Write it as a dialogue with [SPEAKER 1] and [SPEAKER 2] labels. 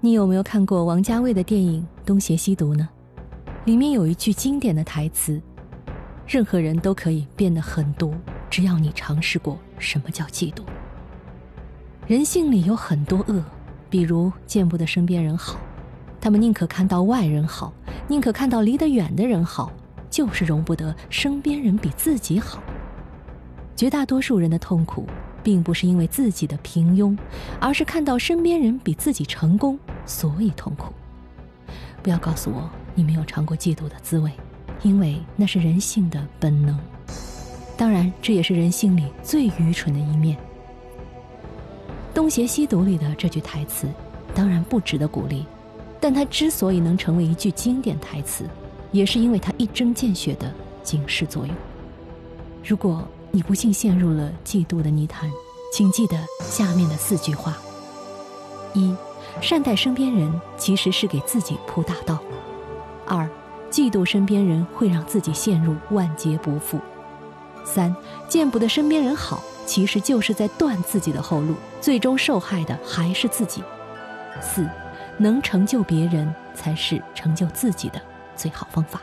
[SPEAKER 1] 你有没有看过王家卫的电影《东邪西毒》呢？里面有一句经典的台词：“任何人都可以变得很毒，只要你尝试过什么叫嫉妒。”人性里有很多恶，比如见不得身边人好，他们宁可看到外人好，宁可看到离得远的人好，就是容不得身边人比自己好。绝大多数人的痛苦。并不是因为自己的平庸，而是看到身边人比自己成功，所以痛苦。不要告诉我你没有尝过嫉妒的滋味，因为那是人性的本能。当然，这也是人性里最愚蠢的一面。《东邪西毒》里的这句台词，当然不值得鼓励，但它之所以能成为一句经典台词，也是因为它一针见血的警示作用。如果。你不幸陷入了嫉妒的泥潭，请记得下面的四句话：一、善待身边人其实是给自己铺大道；二、嫉妒身边人会让自己陷入万劫不复；三、见不得身边人好，其实就是在断自己的后路，最终受害的还是自己；四、能成就别人才是成就自己的最好方法。